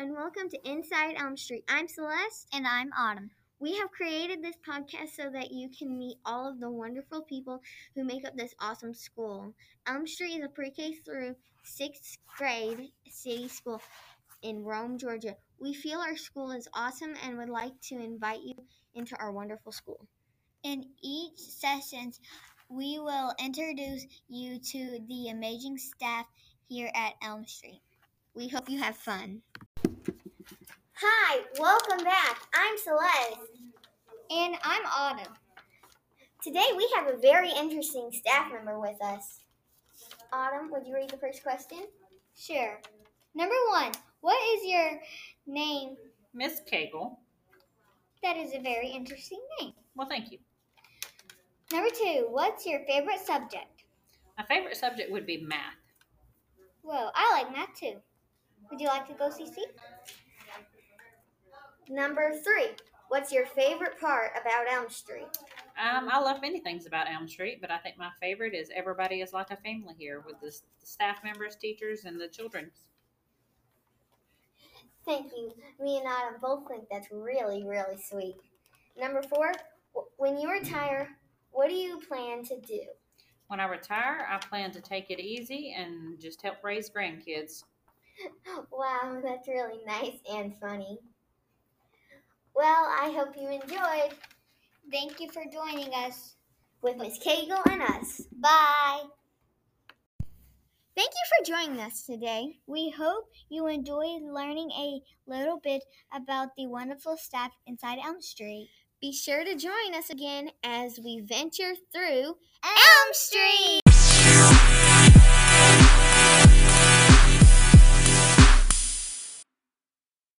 Inside Elm Street. I'm Celeste. And I'm Autumn. We have created this podcast so that you can meet all of the wonderful people who make up this awesome school. Elm Street is a pre K through sixth grade city school in Rome, Georgia. We feel our school is awesome and would like to invite you into our wonderful school. In each session, we will introduce you to the amazing staff here at Elm Street. We hope you have fun. Hi, welcome back. I'm Celeste. And I'm Autumn. Today we have a very interesting staff member with us. Autumn, would you read the first question? Sure. Number one, what is your name? Miss Cagle. That is a very interesting name. Well, thank you. Number two, what's your favorite subject? My favorite subject would be math. Well, I like math too. Would you like to go CC? Number three, what's your favorite part about Elm Street? Um, I love many things about Elm Street, but I think my favorite is everybody is like a family here with the staff members, teachers, and the children. Thank you. Me and Autumn both think that's really, really sweet. Number four, when you retire, what do you plan to do? When I retire, I plan to take it easy and just help raise grandkids. Wow, that's really nice and funny. Well, I hope you enjoyed Thank you for joining us. with Miss Cagle and us. Bye. Thank you for joining us today. We hope you enjoyed learning a little bit about the wonderful staff inside Elm Street. Be sure to join us again as we venture through Elm Street!